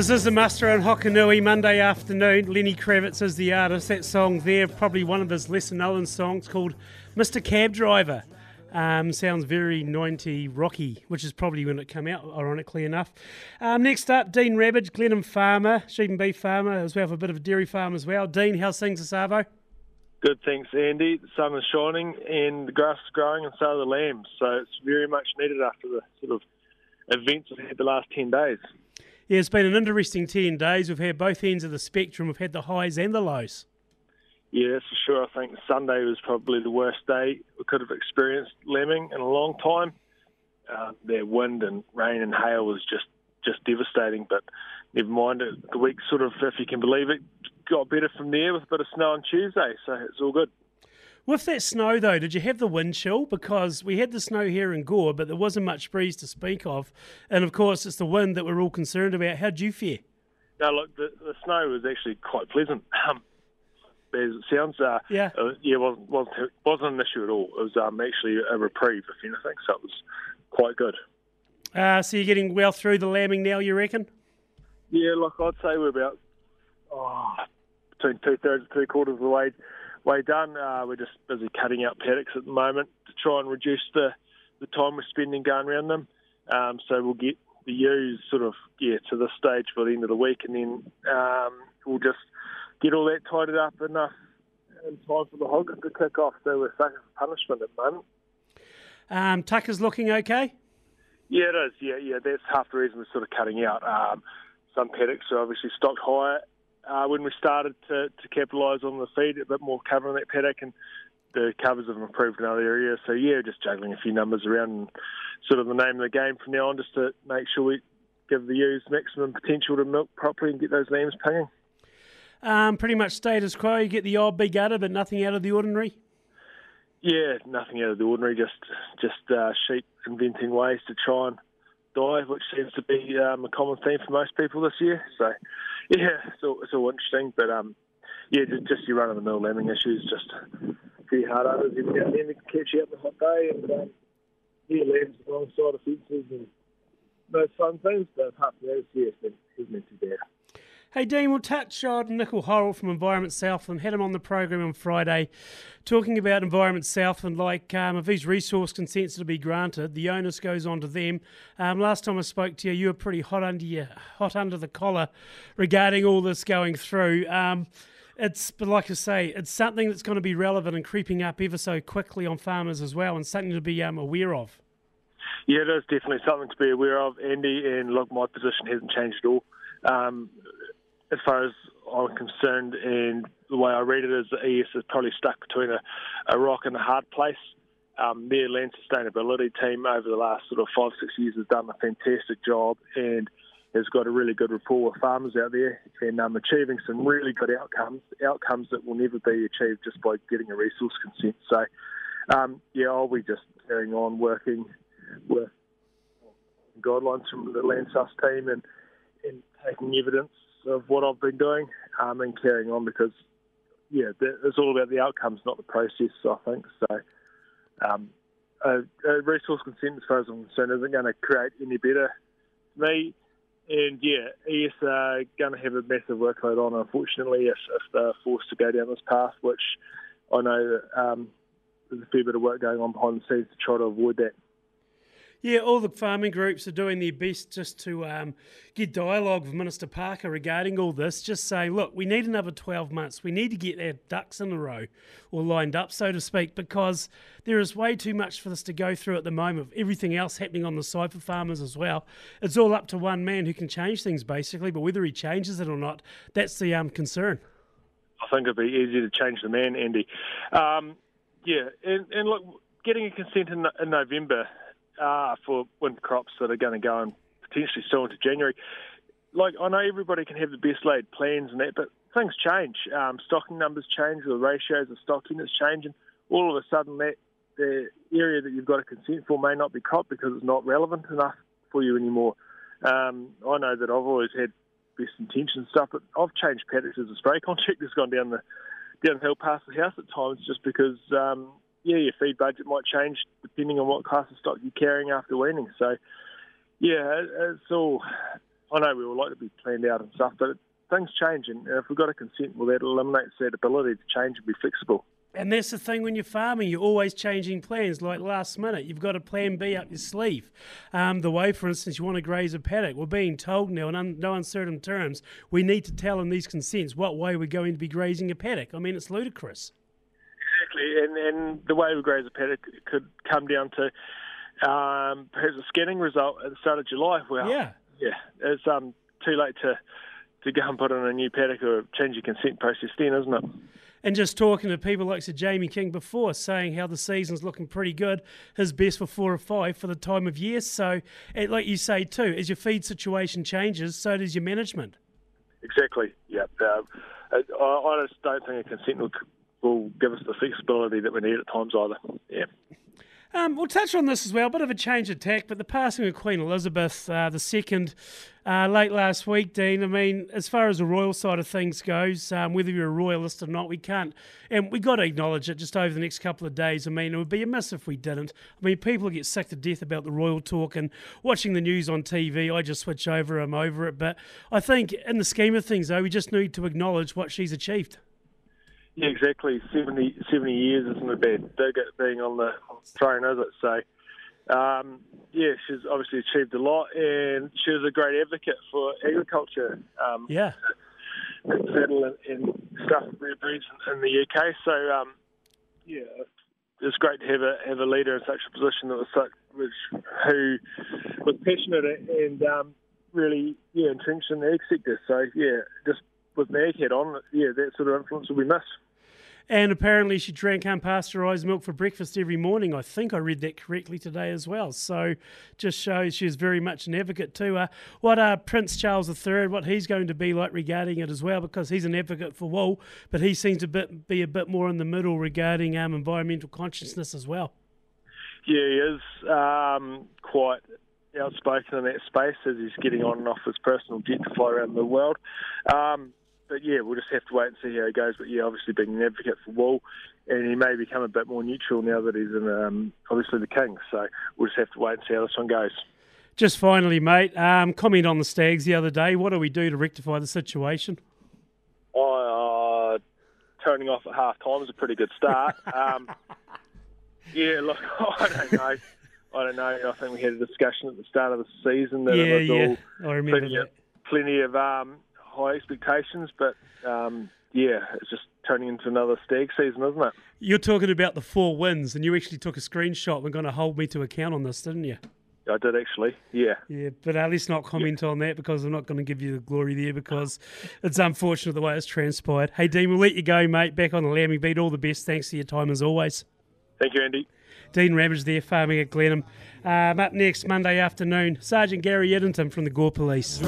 This is the Muster in Hokonui Monday afternoon. Lenny Kravitz is the artist. That song there, probably one of his lesser known songs called Mr. Cab Driver. Um, sounds very 90 rocky, which is probably when it came out, ironically enough. Um, next up, Dean Rabbidge, Glenham Farmer, sheep and beef farmer, as well, have a bit of a dairy farm as well. Dean, how's things at Savo? Good, thanks, Andy. The sun is shining and the grass is growing, and so are the lambs. So it's very much needed after the sort of events we've had the last 10 days. Yeah, it's been an interesting 10 days. We've had both ends of the spectrum. We've had the highs and the lows. Yeah, that's for sure. I think Sunday was probably the worst day we could have experienced lambing in a long time. Uh, their wind and rain and hail was just, just devastating, but never mind. The week sort of, if you can believe it, got better from there with a bit of snow on Tuesday, so it's all good. With that snow, though, did you have the wind chill? Because we had the snow here in Gore, but there wasn't much breeze to speak of. And of course, it's the wind that we're all concerned about. How'd you fare? No, look, the, the snow was actually quite pleasant. Um, as it sounds, uh, yeah, uh, yeah, wasn't, wasn't wasn't an issue at all. It was um, actually a reprieve, if anything, so it was quite good. Uh, so you're getting well through the lambing now, you reckon? Yeah, look, I'd say we're about oh, between two thirds and three quarters of the way way done. Uh, we're just busy cutting out paddocks at the moment to try and reduce the, the time we're spending going around them. Um, so we'll get the ewes sort of yeah to this stage for the end of the week, and then um, we'll just get all that tidied up enough in time for the hoggets to kick off. So we're sucking for punishment at the moment. Um, Tucker's looking okay. Yeah, it is. Yeah, yeah. That's half the reason we're sort of cutting out. Um, some paddocks are obviously stocked higher uh, when we started to, to capitalise on the feed, a bit more cover in that paddock, and the covers have improved in other areas. So yeah, just juggling a few numbers around, and sort of the name of the game from now on, just to make sure we give the ewes maximum potential to milk properly and get those lambs pinging. Um, pretty much status quo. You get the odd big udder, but nothing out of the ordinary. Yeah, nothing out of the ordinary. Just just uh, sheep inventing ways to try and die, which seems to be um, a common theme for most people this year. So yeah, it's all interesting, but um, yeah, just, just your run of the mill lambing issues, just few hard others every now and then to catch you up on a hot day, and um, yeah, lambs alongside of fences and those fun things. But apart from that, yeah, it's been, it's been too bad. Hey, Dean, we'll touch on Nicol Horrell from Environment Southland. Had him on the program on Friday talking about Environment Southland. Like, um, if these resource consents are to be granted, the onus goes on to them. Um, last time I spoke to you, you were pretty hot under your, hot under the collar regarding all this going through. Um, it's, but like I say, it's something that's going to be relevant and creeping up ever so quickly on farmers as well, and something to be um, aware of. Yeah, it is definitely something to be aware of, Andy. And look, my position hasn't changed at all. Um, as far as I'm concerned, and the way I read it is the ES is probably stuck between a, a rock and a hard place. Um, their land sustainability team over the last sort of five, six years has done a fantastic job and has got a really good rapport with farmers out there and um, achieving some really good outcomes, outcomes that will never be achieved just by getting a resource consent. So, um, yeah, I'll be just carrying on working with guidelines from the Land Sus team and, and taking evidence of what I've been doing um, and carrying on because, yeah, it's all about the outcomes, not the process, I think. So, um, a, a, resource consent, as far as I'm concerned, isn't going to create any better for me. And yeah, ES are going to have a massive workload on, unfortunately, if, if they're forced to go down this path, which I know um, there's a fair bit of work going on behind the scenes to try to avoid that. Yeah, all the farming groups are doing their best just to um, get dialogue with Minister Parker regarding all this, just saying, look, we need another 12 months. We need to get our ducks in a row or lined up, so to speak, because there is way too much for this to go through at the moment, everything else happening on the side for farmers as well. It's all up to one man who can change things, basically, but whether he changes it or not, that's the um, concern. I think it'd be easy to change the man, Andy. Um, yeah, and, and look, getting a consent in, in November uh, for winter crops that are going to go and potentially still into January. Like I know everybody can have the best laid plans and that, but things change. Um, stocking numbers change, the ratios of stock units change, and all of a sudden that the area that you've got a consent for may not be cropped because it's not relevant enough for you anymore. Um, I know that I've always had best intentions stuff, but I've changed paddocks as a spray contract has gone down the downhill past the house at times just because um, yeah, your feed budget might change depending on what class of stock you're carrying after weaning. So, yeah, it's all I know we all like to be planned out and stuff, but things change, and if we've got a consent, well, that eliminates that ability to change and be flexible. And that's the thing when you're farming, you're always changing plans. Like last minute, you've got a plan B up your sleeve. Um, the way, for instance, you want to graze a paddock, we're being told now in un- no uncertain terms, we need to tell in these consents what way we're going to be grazing a paddock. I mean, it's ludicrous. And, and the way we graze a paddock could come down to um, perhaps a scanning result at the start of July. Well, yeah, yeah, it's um, too late to to go and put in a new paddock or change your consent process then, isn't it? And just talking to people like Sir Jamie King before, saying how the season's looking pretty good, his best for four or five for the time of year. So, it, like you say too, as your feed situation changes, so does your management. Exactly. Yeah. Uh, I, I just don't think a consent will, will give us the flexibility that we need at times either. Yeah. Um, we'll touch on this as well. A bit of a change of tack, but the passing of Queen Elizabeth uh, II uh, late last week, Dean. I mean, as far as the royal side of things goes, um, whether you're a royalist or not, we can't, and we've got to acknowledge it just over the next couple of days. I mean, it would be a miss if we didn't. I mean, people get sick to death about the royal talk and watching the news on TV. I just switch over. I'm over it. But I think, in the scheme of things, though, we just need to acknowledge what she's achieved. Yeah, exactly. 70, 70 years isn't a bad dig at being on the throne, is it? So, um, yeah, she's obviously achieved a lot, and she was a great advocate for agriculture. Um, yeah. Saddle and, and stuff breeds in the UK. So, um, yeah, it's great to have a have a leader in such a position that was such, which, who was passionate and um, really yeah entrenched in the ag sector. So yeah, just with my head on, yeah, that sort of influence will be missed. And apparently, she drank unpasteurised milk for breakfast every morning. I think I read that correctly today as well. So, just shows she's very much an advocate too. Uh, what uh, Prince Charles III, what he's going to be like regarding it as well, because he's an advocate for wool, but he seems to be a bit more in the middle regarding um, environmental consciousness as well. Yeah, he is um, quite outspoken in that space as he's getting on and off his personal jet to fly around the world. Um, but yeah, we'll just have to wait and see how it goes. But yeah, obviously being an advocate for wool, and he may become a bit more neutral now that he's in um, obviously the king. So we'll just have to wait and see how this one goes. Just finally, mate, um, comment on the Stags the other day. What do we do to rectify the situation? Oh, uh, turning off at half time is a pretty good start. um, yeah, look, I don't know. I don't know. I think we had a discussion at the start of the season that yeah, it was yeah. all I remember plenty that. of, plenty of um, high expectations, but um, yeah, it's just turning into another stag season, isn't it? You're talking about the four wins, and you actually took a screenshot. and We're going to hold me to account on this, didn't you? I did actually, yeah. Yeah, but uh, let's not comment on that because I'm not going to give you the glory there because it's unfortunate the way it's transpired. Hey, Dean, we'll let you go, mate. Back on the Lambie Beat. All the best. Thanks for your time as always. Thank you, Andy. Dean Rabbidge there, farming at Glenham. Um, up next, Monday afternoon, Sergeant Gary Eddington from the Gore Police.